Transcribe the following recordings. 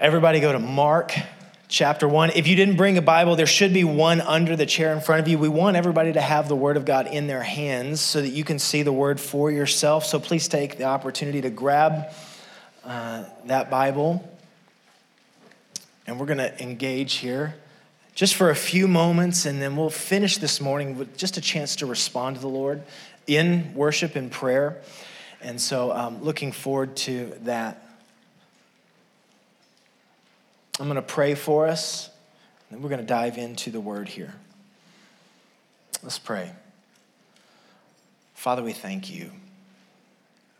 Everybody go to Mark chapter 1. If you didn't bring a Bible, there should be one under the chair in front of you. We want everybody to have the Word of God in their hands so that you can see the Word for yourself. So please take the opportunity to grab uh, that Bible. And we're going to engage here just for a few moments, and then we'll finish this morning with just a chance to respond to the Lord in worship and prayer. And so, um, looking forward to that. I'm going to pray for us, and we're going to dive into the word here. Let's pray. Father, we thank you.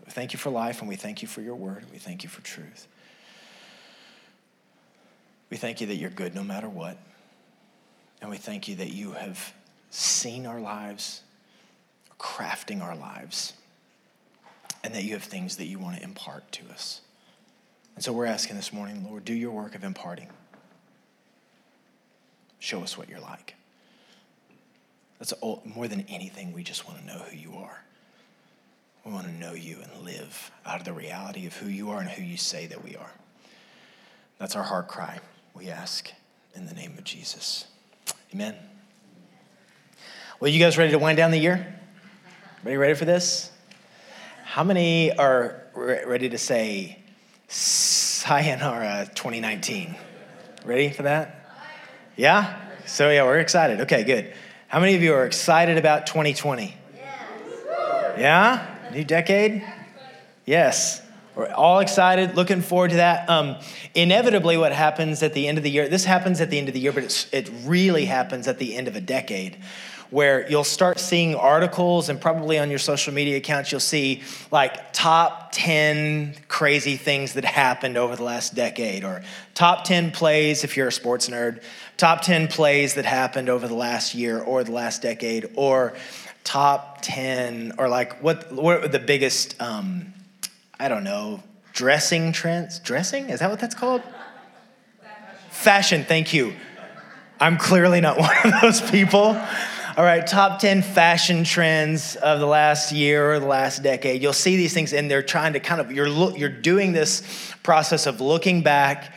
We thank you for life, and we thank you for your word. We thank you for truth. We thank you that you're good no matter what. And we thank you that you have seen our lives, crafting our lives, and that you have things that you want to impart to us. And so we're asking this morning, Lord, do your work of imparting. Show us what you're like. That's all, more than anything, we just want to know who you are. We want to know you and live out of the reality of who you are and who you say that we are. That's our heart cry, we ask in the name of Jesus. Amen. Well, you guys ready to wind down the year? You ready for this? How many are ready to say, Sayonara 2019. Ready for that? Yeah? So, yeah, we're excited. Okay, good. How many of you are excited about 2020? Yeah? New decade? Yes. We're all excited, looking forward to that. Um, inevitably, what happens at the end of the year, this happens at the end of the year, but it really happens at the end of a decade where you'll start seeing articles and probably on your social media accounts you'll see like top 10 crazy things that happened over the last decade or top 10 plays if you're a sports nerd top 10 plays that happened over the last year or the last decade or top 10 or like what what the biggest um, i don't know dressing trends dressing? Is that what that's called? Fashion. Thank you. I'm clearly not one of those people all right, top 10 fashion trends of the last year or the last decade. You'll see these things, and they're trying to kind of, you're, look, you're doing this process of looking back,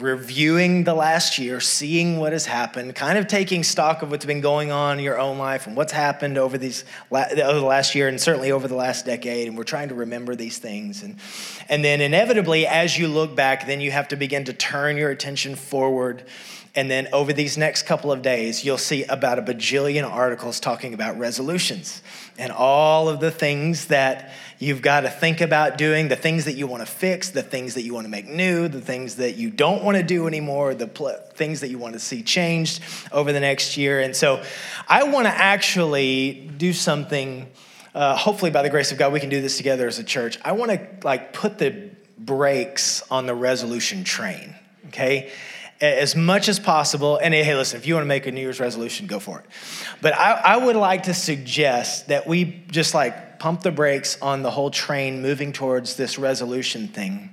reviewing the last year, seeing what has happened, kind of taking stock of what's been going on in your own life and what's happened over, these, over the last year and certainly over the last decade. And we're trying to remember these things. And, and then inevitably, as you look back, then you have to begin to turn your attention forward and then over these next couple of days, you'll see about a bajillion articles talking about resolutions and all of the things that you've got to think about doing, the things that you want to fix, the things that you want to make new, the things that you don't want to do anymore, the pl- things that you want to see changed over the next year. And so I want to actually do something. Uh, hopefully, by the grace of God, we can do this together as a church. I want to like put the brakes on the resolution train. Okay as much as possible. And hey, listen, if you want to make a New Year's resolution, go for it. But I, I would like to suggest that we just like pump the brakes on the whole train moving towards this resolution thing.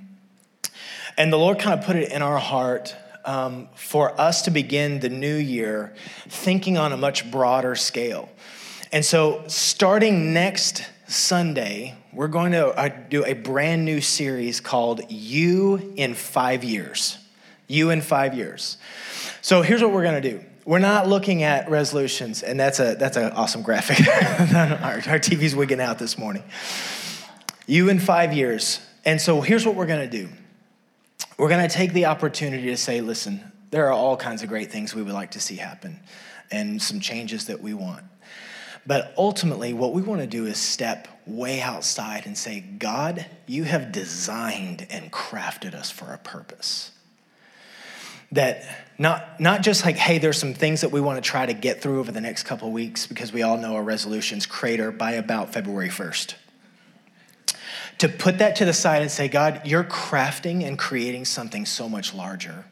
And the Lord kind of put it in our heart um, for us to begin the new year thinking on a much broader scale. And so, starting next Sunday, we're going to uh, do a brand new series called You in Five Years you in five years. So here's what we're going to do. We're not looking at resolutions, and that's a that's an awesome graphic. our, our TV's wigging out this morning. You in five years. And so here's what we're going to do. We're going to take the opportunity to say, listen, there are all kinds of great things we would like to see happen and some changes that we want. But ultimately, what we want to do is step way outside and say, God, you have designed and crafted us for a purpose that not, not just like, hey, there's some things that we want to try to get through over the next couple of weeks because we all know our resolutions crater by about February 1st. To put that to the side and say, God, you're crafting and creating something so much larger.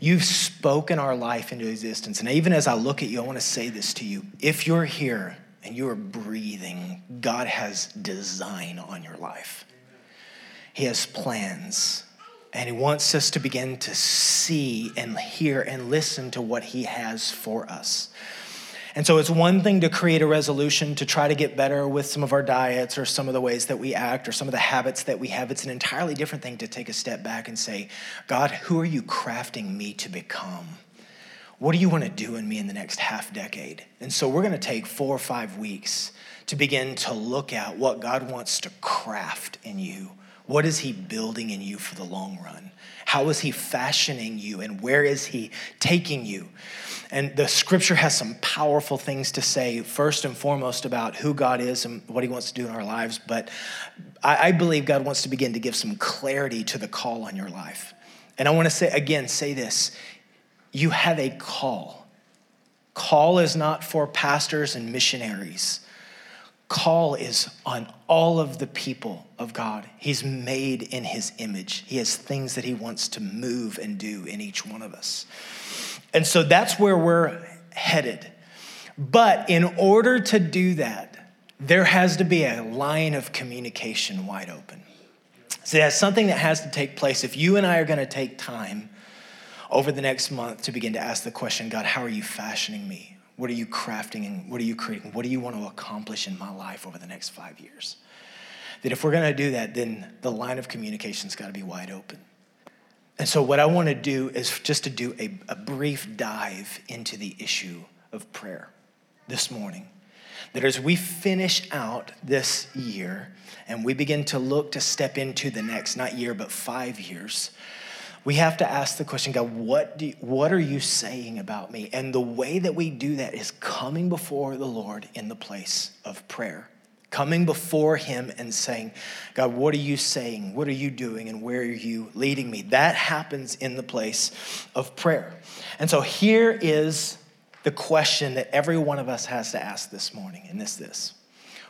You've spoken our life into existence. And even as I look at you, I want to say this to you. If you're here and you are breathing, God has design on your life, He has plans. And he wants us to begin to see and hear and listen to what he has for us. And so it's one thing to create a resolution to try to get better with some of our diets or some of the ways that we act or some of the habits that we have. It's an entirely different thing to take a step back and say, God, who are you crafting me to become? What do you want to do in me in the next half decade? And so we're going to take four or five weeks to begin to look at what God wants to craft in you. What is He building in you for the long run? How is He fashioning you? And where is He taking you? And the scripture has some powerful things to say, first and foremost, about who God is and what He wants to do in our lives. But I, I believe God wants to begin to give some clarity to the call on your life. And I want to say, again, say this you have a call. Call is not for pastors and missionaries. Call is on all of the people of God. He's made in his image. He has things that he wants to move and do in each one of us. And so that's where we're headed. But in order to do that, there has to be a line of communication wide open. So that's something that has to take place. If you and I are going to take time over the next month to begin to ask the question God, how are you fashioning me? What are you crafting and what are you creating? What do you want to accomplish in my life over the next five years? That if we're going to do that, then the line of communication's got to be wide open. And so, what I want to do is just to do a, a brief dive into the issue of prayer this morning. That as we finish out this year and we begin to look to step into the next, not year, but five years, we have to ask the question God, what, do you, what are you saying about me? And the way that we do that is coming before the Lord in the place of prayer coming before Him and saying, God, what are you saying? What are you doing? And where are you leading me? That happens in the place of prayer. And so here is the question that every one of us has to ask this morning, and this this.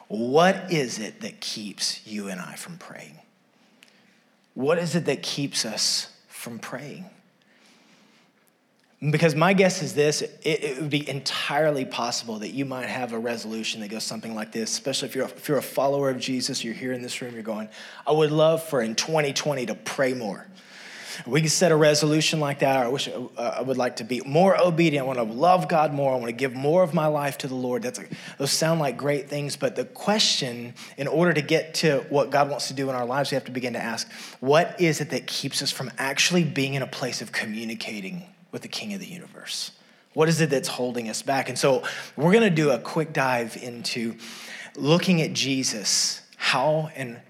What is it that keeps you and I from praying? What is it that keeps us from praying? Because my guess is this it, it, would be entirely possible that you might have a resolution that goes something like this, especially if you're, if you're a follower of Jesus, you're here in this room, you're going, I would love for in 2020 to pray more. We can set a resolution like that. I wish uh, I would like to be more obedient. I want to love God more. I want to give more of my life to the Lord. That's a, those sound like great things, but the question, in order to get to what God wants to do in our lives, we have to begin to ask, what is it that keeps us from actually being in a place of communicating with the King of the universe? What is it that's holding us back? And so we're going to do a quick dive into looking at Jesus, how and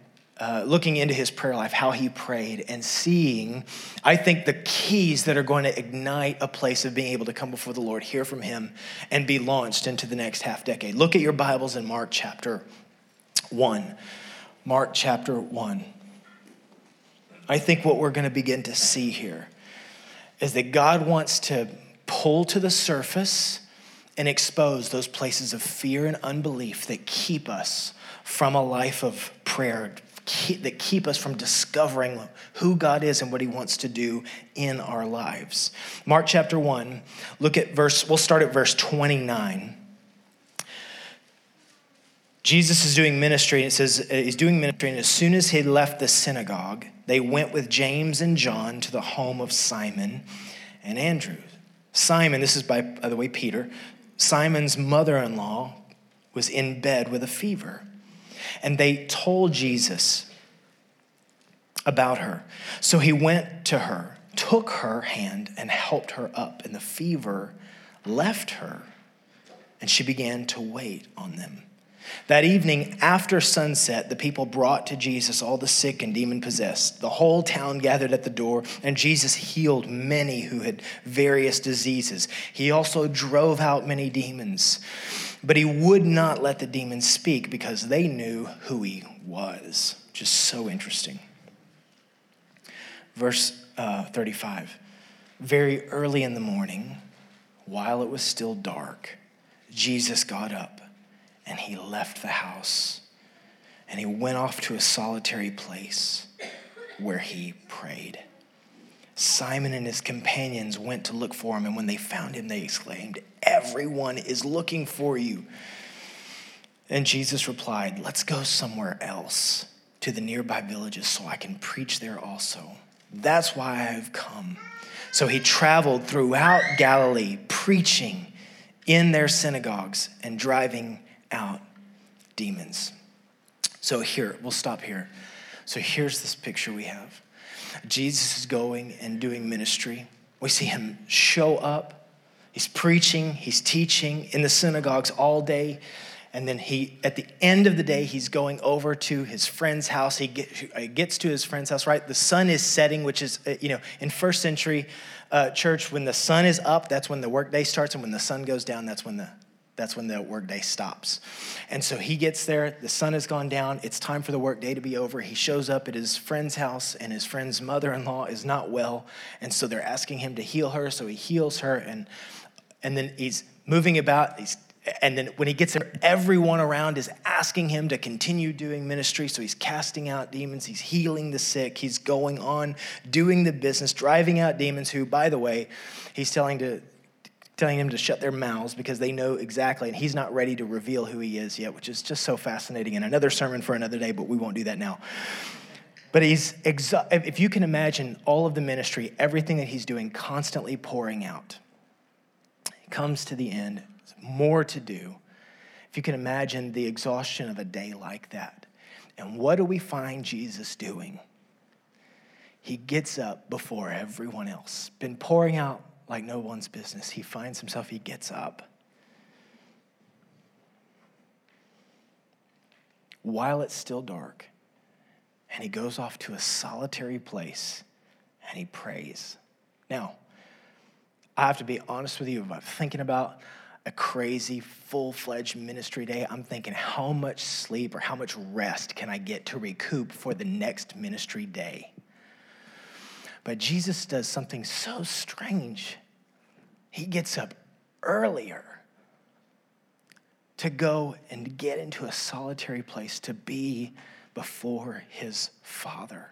uh, looking into his prayer life, how he prayed, and seeing, I think, the keys that are going to ignite a place of being able to come before the Lord, hear from him, and be launched into the next half decade. Look at your Bibles in Mark chapter 1. Mark chapter 1. I think what we're going to begin to see here is that God wants to pull to the surface and expose those places of fear and unbelief that keep us from a life of prayer, that keep us from discovering who God is and what He wants to do in our lives. Mark chapter 1, look at verse, we'll start at verse 29. Jesus is doing ministry, and it says uh, he's doing ministry, and as soon as he left the synagogue, they went with James and John to the home of Simon and Andrew. Simon, this is by, by the way, Peter, Simon's mother in law was in bed with a fever. And they told Jesus about her. So he went to her, took her hand, and helped her up, and the fever left her, and she began to wait on them. That evening, after sunset, the people brought to Jesus all the sick and demon possessed. The whole town gathered at the door, and Jesus healed many who had various diseases. He also drove out many demons, but he would not let the demons speak because they knew who he was. Just so interesting. Verse uh, 35 Very early in the morning, while it was still dark, Jesus got up and he left the house and he went off to a solitary place where he prayed. Simon and his companions went to look for him, and when they found him, they exclaimed, Everyone is looking for you. And Jesus replied, Let's go somewhere else to the nearby villages so I can preach there also. That's why I've come. So he traveled throughout Galilee, preaching in their synagogues and driving out demons. So, here, we'll stop here. So, here's this picture we have Jesus is going and doing ministry. We see him show up. He's preaching, he's teaching in the synagogues all day. And then he, at the end of the day, he's going over to his friend's house. He, get, he gets to his friend's house, right? The sun is setting, which is, uh, you know, in first century uh, church, when the sun is up, that's when the workday starts. And when the sun goes down, that's when the, that's when the workday stops. And so he gets there, the sun has gone down, it's time for the workday to be over. He shows up at his friend's house, and his friend's mother in law is not well. And so they're asking him to heal her, so he heals her. And, and then he's moving about, he's and then when he gets there, everyone around is asking him to continue doing ministry. So he's casting out demons, he's healing the sick, he's going on doing the business, driving out demons who, by the way, he's telling to telling them to shut their mouths because they know exactly, and he's not ready to reveal who he is yet, which is just so fascinating. And another sermon for another day, but we won't do that now. But he's, if you can imagine all of the ministry, everything that he's doing, constantly pouring out, comes to the end more to do. If you can imagine the exhaustion of a day like that. And what do we find Jesus doing? He gets up before everyone else, been pouring out like no one's business. He finds himself, he gets up. While it's still dark, and he goes off to a solitary place and he prays. Now, I have to be honest with you about thinking about a crazy full fledged ministry day, I'm thinking, how much sleep or how much rest can I get to recoup for the next ministry day? But Jesus does something so strange. He gets up earlier to go and get into a solitary place to be before his Father.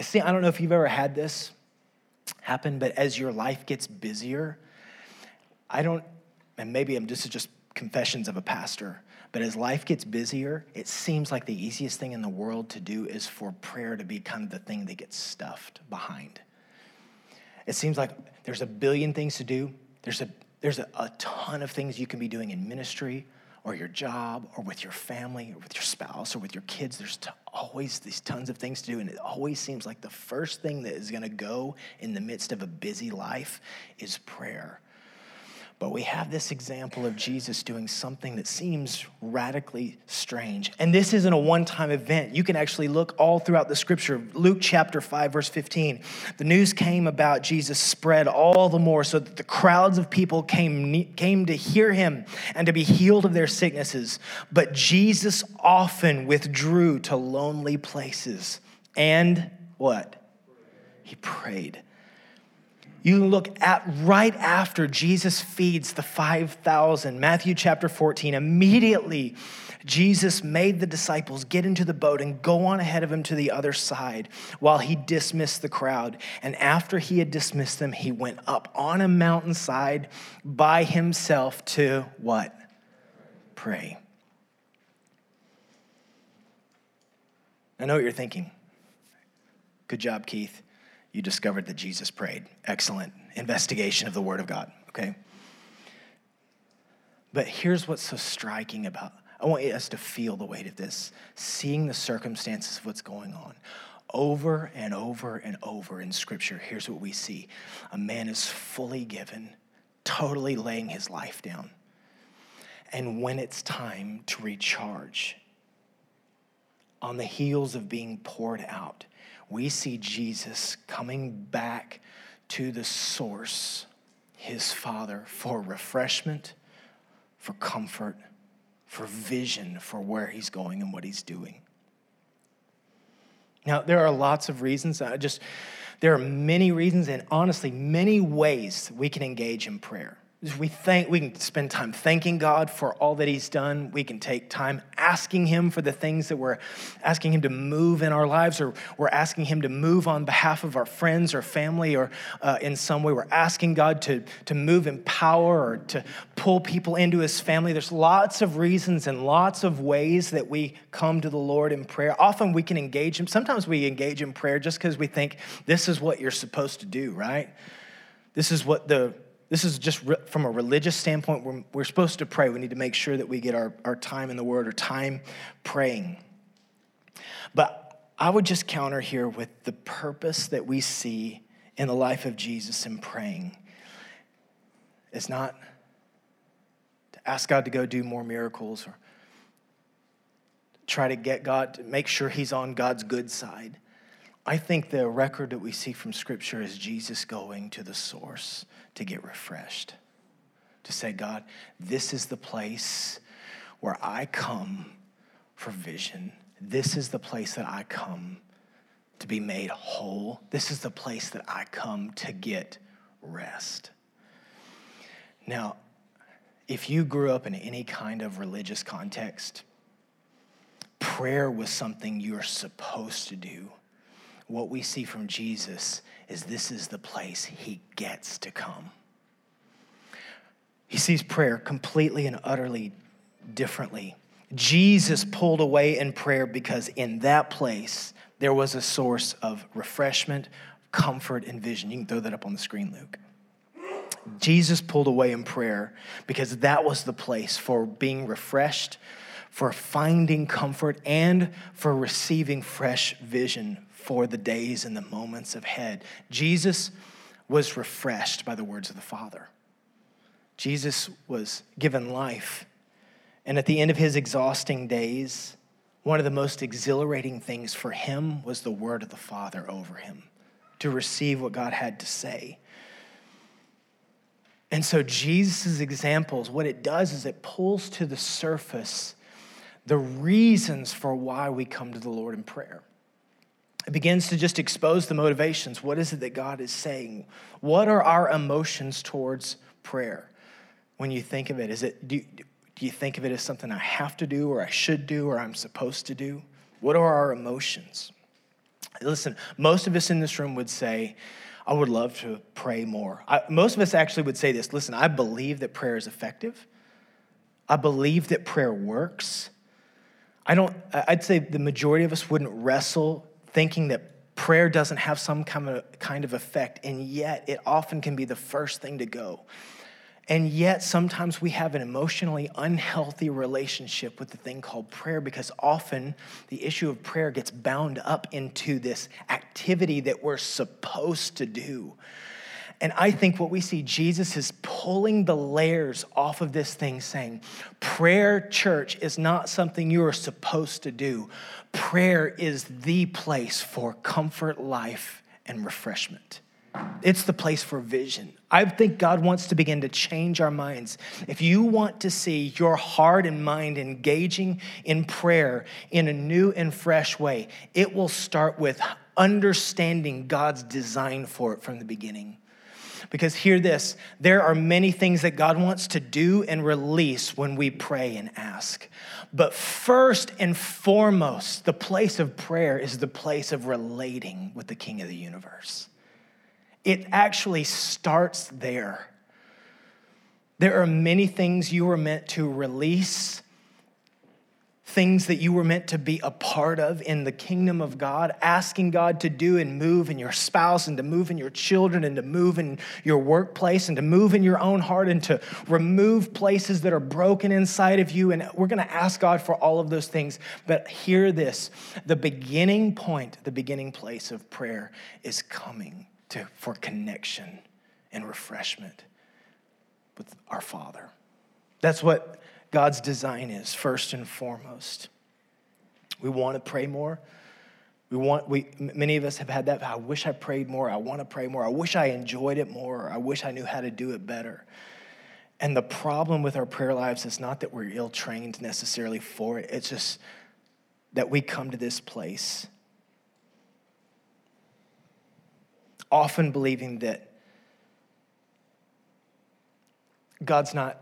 See, I don't know if you've ever had this happen, but as your life gets busier, I don't, and maybe I'm just just confessions of a pastor, but as life gets busier, it seems like the easiest thing in the world to do is for prayer to be kind of the thing that gets stuffed behind. It seems like there's a billion things to do. There's a there's a, a ton of things you can be doing in ministry or your job or with your family or with your spouse or with your kids. There's t- always these tons of things to do. And it always seems like the first thing that is going to go in the midst of a busy life is prayer. But we have this example of Jesus doing something that seems radically strange. And this isn't a one time event. You can actually look all throughout the scripture. Luke chapter 5, verse 15. The news came about Jesus spread all the more so that the crowds of people came, came to hear him and to be healed of their sicknesses. But Jesus often withdrew to lonely places. And what? He prayed. You look at right after Jesus feeds the 5,000, Matthew chapter 14. Immediately, Jesus made the disciples get into the boat and go on ahead of him to the other side while he dismissed the crowd. And after he had dismissed them, he went up on a mountainside by himself to what? Pray. I know what you're thinking. Good job, Keith you discovered that Jesus prayed. Excellent investigation of the Word of God, okay? But here's what's so striking about I want us to feel the weight of this, seeing the circumstances of what's going on. Over and over and over in Scripture, here's what we see a man is fully given, totally laying his life down. And when it's time to recharge, on the heels of being poured out, we see Jesus coming back to the source, his Father, for refreshment, for comfort, for vision for where he's going and what he's doing. Now, there are lots of reasons. I just there are many reasons and honestly many ways we can engage in prayer. We thank, we can spend time thanking God for all that He's done. We can take time asking Him for the things that we're asking Him to move in our lives, or we're asking Him to move on behalf of our friends or family, or uh, in some way we're asking God to, to move in power or to pull people into His family. There's lots of reasons and lots of ways that we come to the Lord in prayer. Often we can engage Him. Sometimes we engage in prayer just because we think this is what you're supposed to do, right? This is what the this is just re- from a religious standpoint. We're, we're supposed to pray. We need to make sure that we get our, our time in the Word or time praying. But I would just counter here with the purpose that we see in the life of Jesus in praying is not to ask God to go do more miracles or try to get God to make sure He's on God's good side. I think the record that we see from Scripture is Jesus going to the source to get refreshed, to say, God, this is the place where I come for vision. This is the place that I come to be made whole. This is the place that I come to get rest. Now, if you grew up in any kind of religious context, prayer was something you're supposed to do what we see from Jesus is this is the place he gets to come. He sees prayer completely and utterly differently. Jesus pulled away in prayer because in that place there was a source of refreshment, comfort, and vision. You can throw that up on the screen, Luke. Jesus pulled away in prayer because that was the place for being refreshed, for finding comfort, and for receiving fresh vision for the days and the moments ahead. Jesus was refreshed by the words of the Father. Jesus was given life. And at the end of his exhausting days, one of the most exhilarating things for him was the word of the Father over him to receive what God had to say. And so, Jesus' examples, what it does is it pulls to the surface the reasons for why we come to the Lord in prayer. It begins to just expose the motivations. What is it that God is saying? What are our emotions towards prayer? When you think of it, is it do, do you think of it as something I have to do or I should do or I'm supposed to do? What are our emotions? Listen, most of us in this room would say, I would love to pray more. I, most of us actually would say this listen, I believe that prayer is effective. I believe that prayer works. I don't, I'd say the majority of us wouldn't wrestle thinking that prayer doesn't have some kind of, kind of effect, and yet it often can be the first thing to go. And yet, sometimes we have an emotionally unhealthy relationship with the thing called prayer because often the issue of prayer gets bound up into this activity that we're supposed to do. And I think what we see, Jesus is pulling the layers off of this thing, saying, Prayer, church, is not something you are supposed to do. Prayer is the place for comfort, life, and refreshment. It's the place for vision. I think God wants to begin to change our minds. If you want to see your heart and mind engaging in prayer in a new and fresh way, it will start with understanding God's design for it from the beginning. Because hear this there are many things that God wants to do and release when we pray and ask. But first and foremost, the place of prayer is the place of relating with the King of the universe. It actually starts there. There are many things you are meant to release things that you were meant to be a part of in the kingdom of God, asking God to do and move in your spouse and to move in your children and to move in your workplace and to move in your own heart and to remove places that are broken inside of you. And we're going to ask God for all of those things. But hear this the beginning point, the beginning place of prayer is coming to, for connection and refreshment with our Father. That's what God's design is, first and foremost. We want to pray more. We want, we, many of us have had that. I wish I prayed more. I want to pray more. I wish I enjoyed it more. I wish I knew how to do it better. And the problem with our prayer lives is not that we're ill trained necessarily for it, it's just that we come to this place often believing that God's not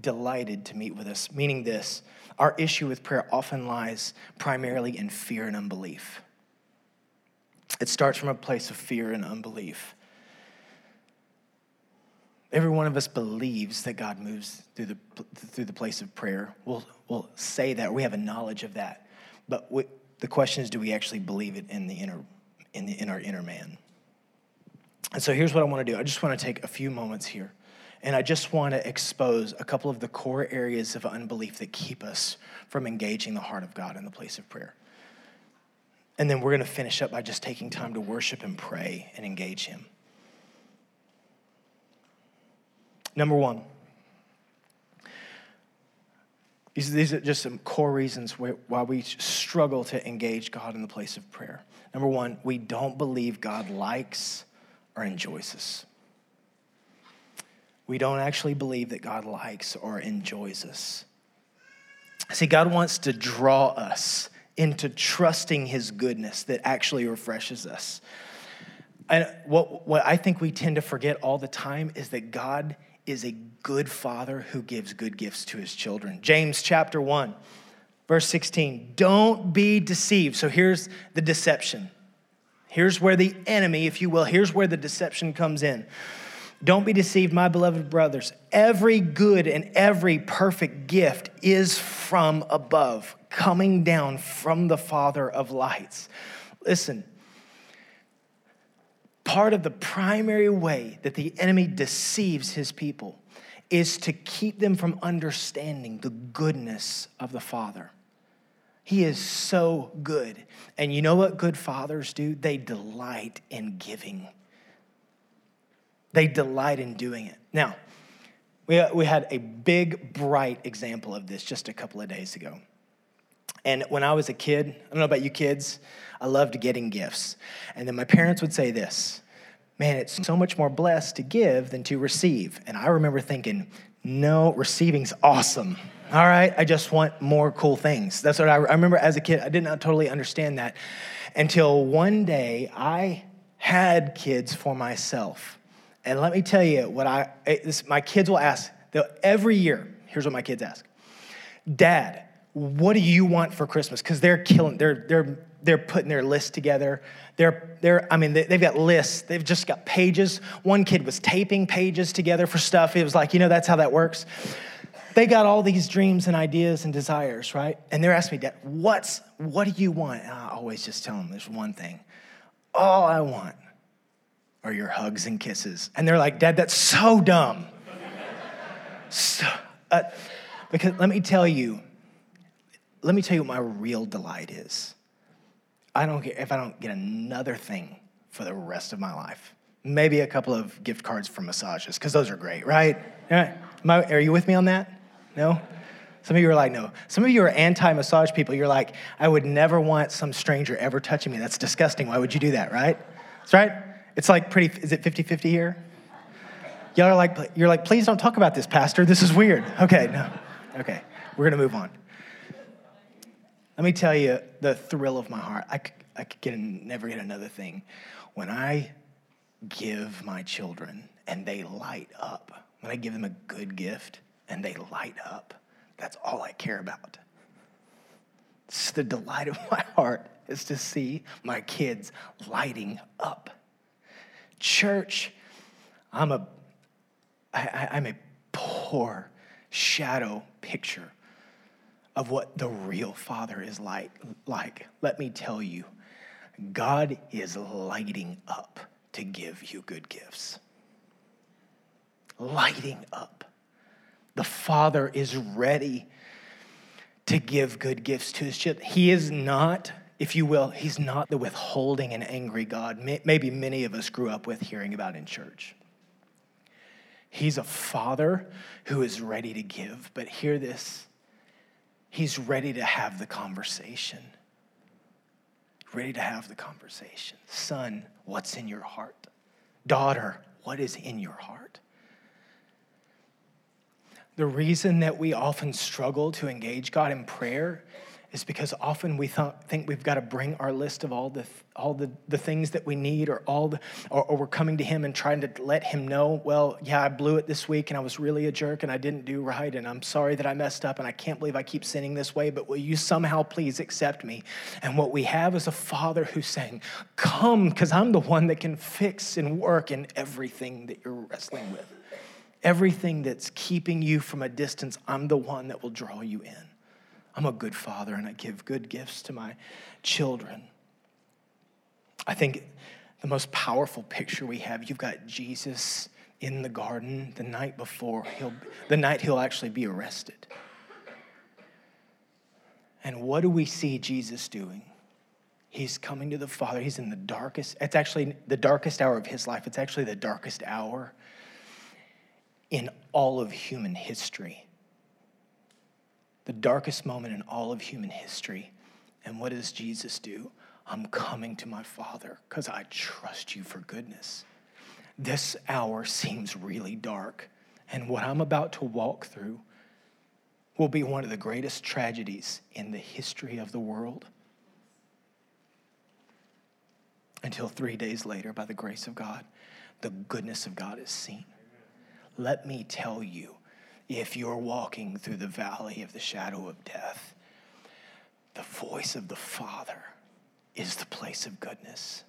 delighted to meet with us, meaning this our issue with prayer often lies primarily in fear and unbelief. It starts from a place of fear and unbelief. Every one of us believes that God moves through the, through the place of prayer. We'll, we'll say that, we have a knowledge of that. But we, the question is do we actually believe it in, the inner, in, the, in our inner man? And so here's what I want to do I just want to take a few moments here. And I just want to expose a couple of the core areas of unbelief that keep us from engaging the heart of God in the place of prayer. And then we're going to finish up by just taking time to worship and pray and engage Him. Number one, these, are just some core reasons why we struggle to engage God in the place of prayer. Number one, we don't believe God likes or enjoys us. We don't actually believe that God likes or enjoys us. See, God wants to draw us into trusting His goodness that actually refreshes us. And what, what I think we tend to forget all the time is that God is a good father who gives good gifts to his children. James chapter 1, verse 16. Don't be deceived. So here's the deception. Here's where the enemy, if you will, here's where the deception comes in. Don't be deceived, my beloved brothers. Every good and every perfect gift is from above, coming down from the Father of lights. Listen, part of the primary way that the enemy deceives his people is to keep them from understanding the goodness of the Father. He is so good. And you know what good fathers do? They delight in giving, they delight in doing it. Now, we, uh, we had a big, bright example of this just a couple of days ago. And when I was a kid, I don't know about you kids, I loved getting gifts. And then my parents would say this Man, it's so much more blessed to give than to receive. And I remember thinking, No, receiving's awesome. All right, I just want more cool things. That's what I, I remember as a kid. I did not totally understand that until one day I had kids for myself. And let me tell you what I, this, my kids will ask every year. Here's what my kids ask Dad, what do you want for Christmas? Because they're killing, they're, they're, they're putting their list together. They're, they're, I mean, they, have got lists. They've just got pages. One kid was taping pages together for stuff. It was like, you know, that's how that works. They got all these dreams and ideas and desires, right? And they're asking me, Dad, what's, what do you want? And I always just tell them there's one thing. All I want are your hugs and kisses. And they're like, Dad, that's so dumb. so, uh, because let me tell you, let me tell you what my real delight is. I don't care if I don't get another thing for the rest of my life. Maybe a couple of gift cards for massages, because those are great, right? are you with me on that? No? Some of you are like, no. Some of you are anti massage people. You're like, I would never want some stranger ever touching me. That's disgusting. Why would you do that, right? That's right. It's like pretty, is it 50 50 here? Y'all are like, you're like, please don't talk about this, Pastor. This is weird. Okay, no. Okay, we're gonna move on. Let me tell you the thrill of my heart. I I could get, never get another thing. When I give my children and they light up, when I give them a good gift and they light up, that's all I care about. It's the delight of my heart is to see my kids lighting up. Church, I'm a, I, I'm a poor shadow picture of what the real Father is like. Like, let me tell you, God is lighting up to give you good gifts. Lighting up. The Father is ready to give good gifts to his children. He is not, if you will, he's not the withholding and angry God maybe many of us grew up with hearing about in church. He's a father who is ready to give, but hear this He's ready to have the conversation. Ready to have the conversation. Son, what's in your heart? Daughter, what is in your heart? The reason that we often struggle to engage God in prayer is because often we th- think we've got to bring our list of all the all the, the things that we need or all the or, or, we're coming to him and trying to let him know well yeah i blew it this week and i was really a jerk and i didn't do right and i'm sorry that i messed up and i can't believe i keep sinning this way but will you somehow please accept me? And what we have is a father who's saying come because i'm the one that can fix and work in everything that you're wrestling with. Everything that's keeping you from a distance i'm the one that will draw you in I'm a good father and I give good gifts to my children. I think the most powerful picture we have. You've got Jesus in the garden the night before he'll the night he'll actually be arrested. And what do we see Jesus doing? He's coming to the Father. He's in the darkest, it's actually the darkest hour of his life. It's actually the darkest hour in all of human history. The darkest moment in all of human history. And what does Jesus do? I'm coming to my Father because I trust you for goodness. This hour seems really dark, and what I'm about to walk through will be one of the greatest tragedies in the history of the world. Until three days later, by the grace of God, the goodness of God is seen. Let me tell you if you're walking through the valley of the shadow of death, the voice of the Father is the place of goodness.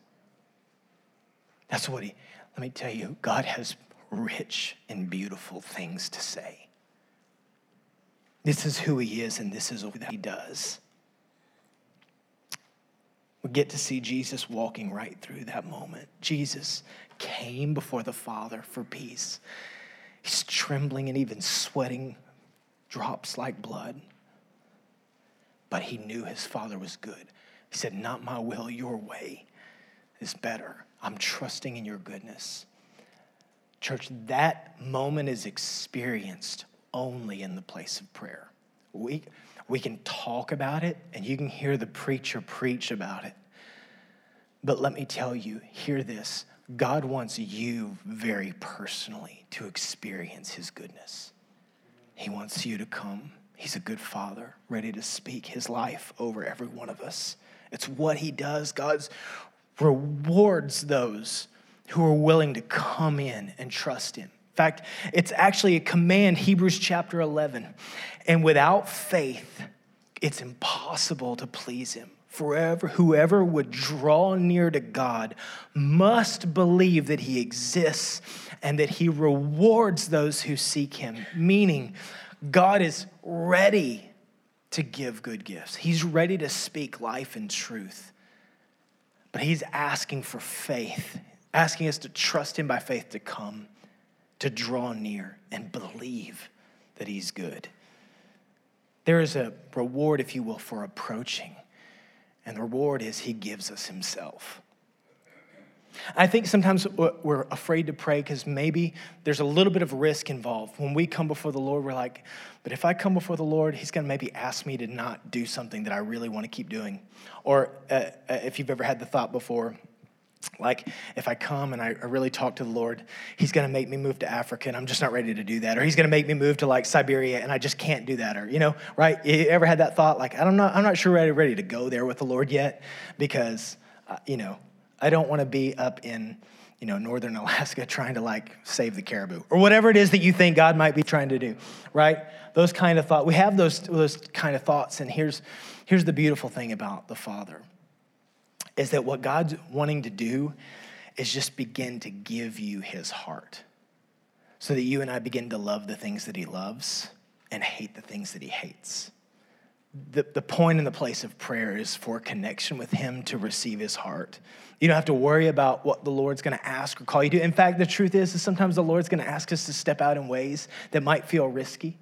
That's what he, let me tell you, God has rich and beautiful things to say. This is who he is, and this is what he does. We get to see Jesus walking right through that moment. Jesus came before the Father for peace. He's trembling and even sweating drops like blood. But he knew his Father was good. He said, Not my will, your way is better. I'm trusting in your goodness. Church, that moment is experienced only in the place of prayer. We, we can talk about it and you can hear the preacher preach about it. But let me tell you, hear this God wants you very personally to experience his goodness. He wants you to come. He's a good father, ready to speak his life over every one of us. It's what he does. God rewards those who are willing to come in and trust him. In fact, it's actually a command, Hebrews chapter 11. And without faith, it's impossible to please him. Forever, whoever would draw near to God must believe that he exists and that he rewards those who seek him, meaning God is ready to give good gifts. He's ready to speak life and truth. But he's asking for faith, asking us to trust him by faith to come, to draw near and believe that he's good. There is a reward, if you will, for approaching. And the reward is he gives us himself. I think sometimes we're afraid to pray because maybe there's a little bit of risk involved. When we come before the Lord, we're like, but if I come before the Lord, He's going to maybe ask me to not do something that I really want to keep doing. Or uh, uh, if you've ever had the thought before, like if I come and I really talk to the Lord, He's going to make me move to Africa and I'm just not ready to do that. Or He's going to make me move to like Siberia and I just can't do that. Or, you know, right? You ever had that thought? Like, I don't know, I'm not sure ready, ready to go there with the Lord yet because, uh, you know, I don't want to be up in, you know, northern Alaska trying to like save the caribou or whatever it is that you think God might be trying to do, right? Those kind of thoughts. We have those, those kind of thoughts. And here's, here's the beautiful thing about the Father is that what God's wanting to do is just begin to give you his heart so that you and I begin to love the things that he loves and hate the things that he hates the, the point and the place of prayer is for connection with Him to receive His heart. You don't have to worry about what the Lord's going to ask or call you to. In fact, the truth is, is sometimes the Lord's going to ask us to step out in ways that might feel risky.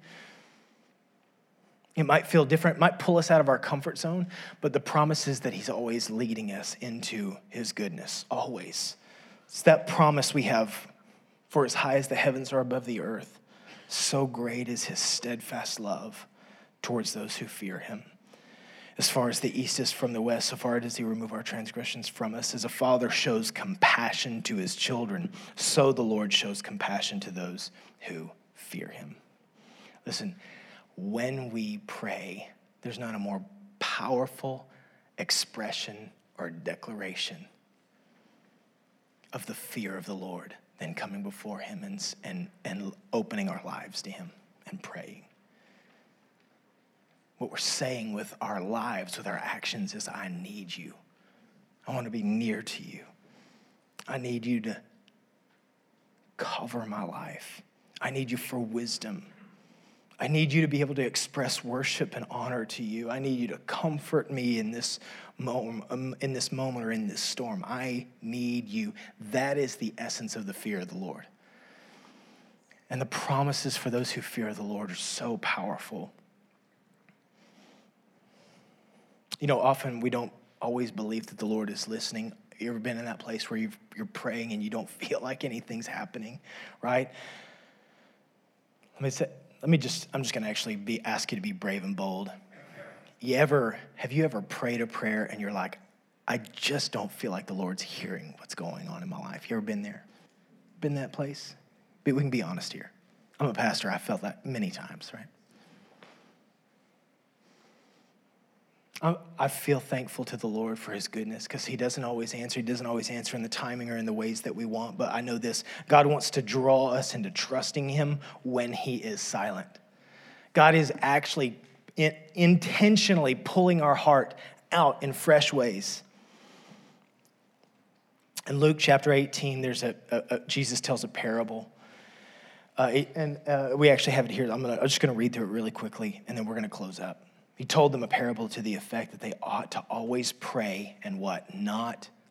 It might feel different, it might pull us out of our comfort zone, but the promise is that He's always leading us into His goodness, always. It's that promise we have for as high as the heavens are above the earth, so great is His steadfast love towards those who fear him. As far as the east is from the west, so far does he remove our transgressions from us. As a father shows compassion to his children, so the Lord shows compassion to those who fear him. Listen, when we pray, there's not a more powerful expression or declaration of the fear of the Lord than coming before him and, and, and opening our lives to him and praying what we're saying with our lives, with our actions, is I need you. I want to be near to you. I need you to cover my life. I need you for wisdom. I need you to be able to express worship and honor to you. I need you to comfort me in this moment, um, in this moment or in this storm. I need you. That is the essence of the fear of the Lord. And the promises for those who fear the Lord are so powerful. You know, often we don't always believe that the Lord is listening. You ever been in that place where you are praying and you don't feel like anything's happening, right? Let me say, let me just, I'm just going to actually be, ask you to be brave and bold. You ever, have you ever prayed a prayer and you're like, I just don't feel like the Lord's hearing what's going on in my life? You ever been there? Been that place? But we can be honest here. I'm a pastor. I felt that many times, right? I feel thankful to the Lord for his goodness because he doesn't always answer. He doesn't always answer in the timing or in the ways that we want. But I know this God wants to draw us into trusting him when he is silent. God is actually intentionally pulling our heart out in fresh ways. In Luke chapter 18, there's a, a, a Jesus tells a parable. Uh, and uh, we actually have it here. I'm, gonna, I'm just going to read through it really quickly, and then we're going to close up. He told them a parable to the effect that they ought to always pray and what? Not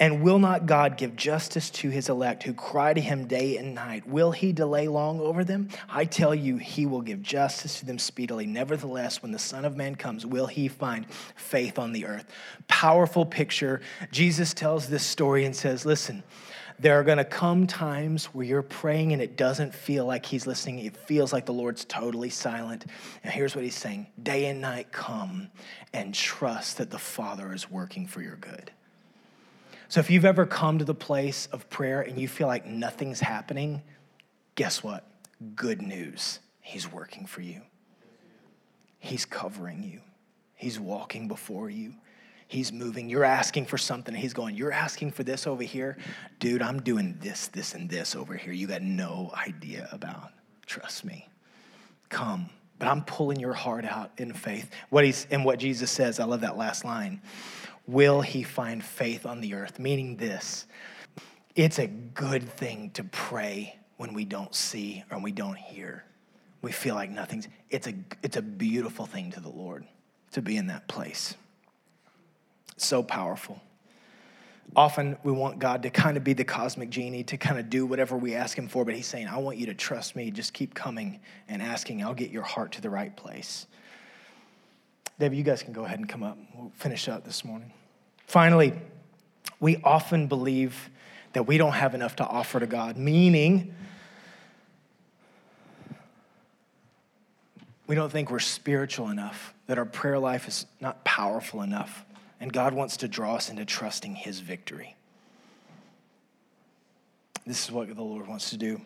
And will not God give justice to his elect who cry to him day and night? Will he delay long over them? I tell you, he will give justice to them speedily. Nevertheless, when the Son of Man comes, will he find faith on the earth? Powerful picture. Jesus tells this story and says, Listen, there are going to come times where you're praying and it doesn't feel like he's listening. It feels like the Lord's totally silent. And here's what he's saying Day and night, come and trust that the Father is working for your good. So if you've ever come to the place of prayer and you feel like nothing's happening, guess what? Good news. He's working for you. He's covering you. He's walking before you. He's moving. You're asking for something. He's going, You're asking for this over here? Dude, I'm doing this, this, and this over here. You got no idea about. Trust me. Come. But I'm pulling your heart out in faith. What he's and what Jesus says, I love that last line will he find faith on the earth? Meaning this it's a good thing to pray when we don't see or we don't hear. We feel like nothing's, it's a, it's a beautiful thing to the Lord to be in that place. So powerful. Often we want God to kind of be the cosmic genie to kind of do whatever we ask Him for, but He's saying, I want you to trust me. Just keep coming and asking. I'll get your heart to the right place. David, you guys can go ahead and come up. We'll finish up this morning. Finally, we often believe that we don't have enough to offer to God, meaning we don't think we're spiritual enough, that our prayer life is not powerful enough, and God wants to draw us into trusting His victory. This is what the Lord wants to do.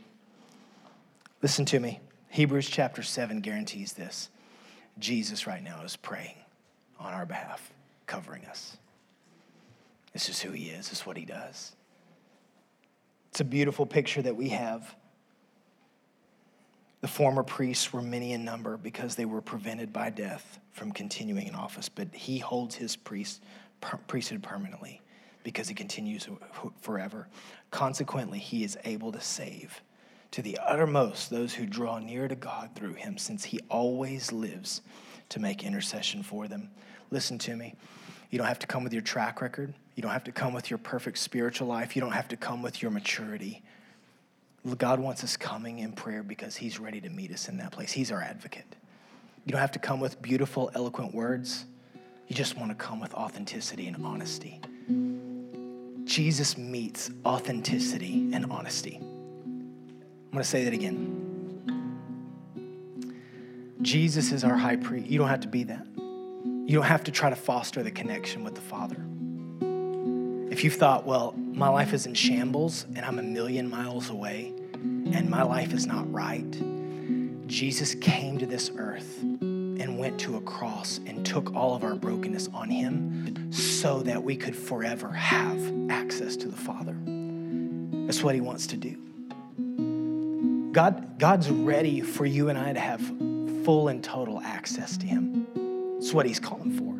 Listen to me. Hebrews chapter 7 guarantees this. Jesus right now is praying on our behalf, covering us. This is who he is, this is what he does. It's a beautiful picture that we have. The former priests were many in number because they were prevented by death from continuing in office, but he holds his priest, priesthood permanently because he continues forever. Consequently, he is able to save to the uttermost those who draw near to God through him, since he always lives to make intercession for them. Listen to me. You don't have to come with your track record. You don't have to come with your perfect spiritual life. You don't have to come with your maturity. God wants us coming in prayer because He's ready to meet us in that place. He's our advocate. You don't have to come with beautiful, eloquent words. You just want to come with authenticity and honesty. Jesus meets authenticity and honesty. I'm going to say that again. Jesus is our high priest. You don't have to be that. You don't have to try to foster the connection with the Father. If you've thought, well, my life is in shambles and I'm a million miles away and my life is not right, Jesus came to this earth and went to a cross and took all of our brokenness on him so that we could forever have access to the Father. That's what he wants to do. God, God's ready for you and I to have full and total access to him. That's what he's calling for.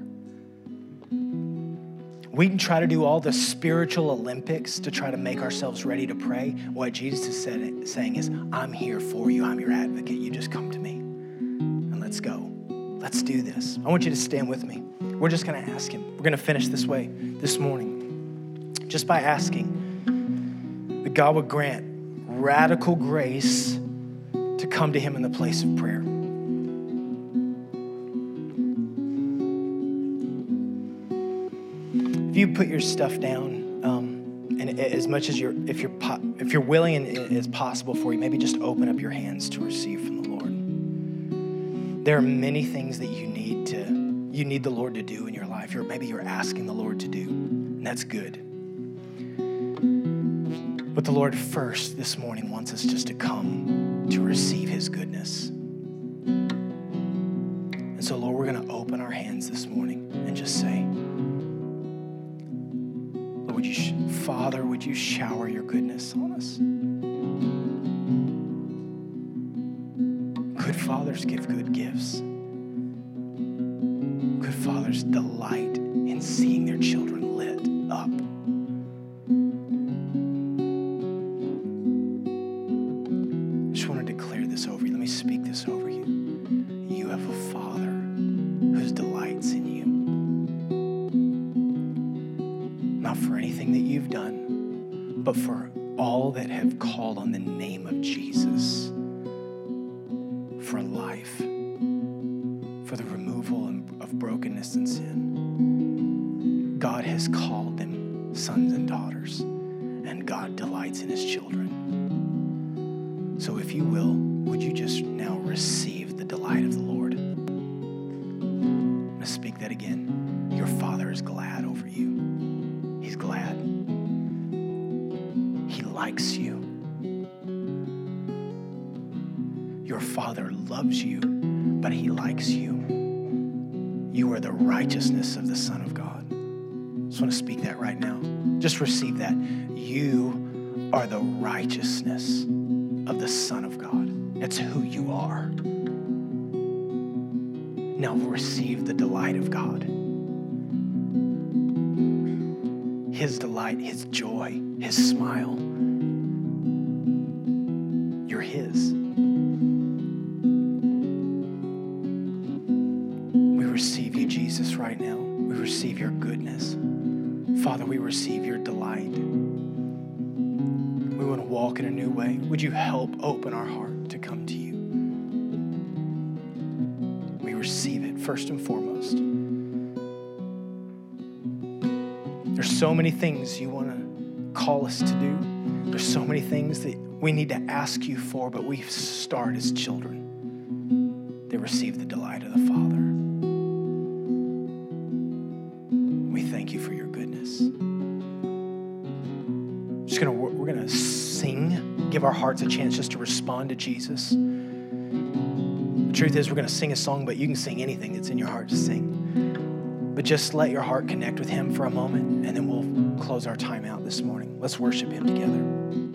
We can try to do all the spiritual Olympics to try to make ourselves ready to pray. What Jesus is said, saying is, I'm here for you. I'm your advocate. You just come to me. And let's go. Let's do this. I want you to stand with me. We're just going to ask him. We're going to finish this way this morning. Just by asking that God would grant radical grace to come to him in the place of prayer. If you put your stuff down, um, and as much as you're, if you're, if you're willing and it is possible for you, maybe just open up your hands to receive from the Lord. There are many things that you need to, you need the Lord to do in your life. Or maybe you're asking the Lord to do, and that's good. But the Lord first this morning wants us just to come to receive His goodness. And so, Lord, we're going to open our hands this morning Father, would you shower your goodness on us? Good fathers give good gifts. Good fathers delight in seeing their children lit That's who you are. Now receive the delight of God. His delight, His joy, His smile. You're His. We receive you, Jesus, right now. We receive your goodness. Father, we receive your delight. We want to walk in a new way. Would you help open our heart first and foremost. There's so many things you want to call us to do. There's so many things that we need to ask you for, but we start as children They receive the delight of the Father. We thank you for your goodness. Just gonna we're gonna sing, give our hearts a chance just to respond to Jesus. Truth is, we're gonna sing a song, but you can sing anything that's in your heart to sing. But just let your heart connect with Him for a moment, and then we'll close our time out this morning. Let's worship Him together.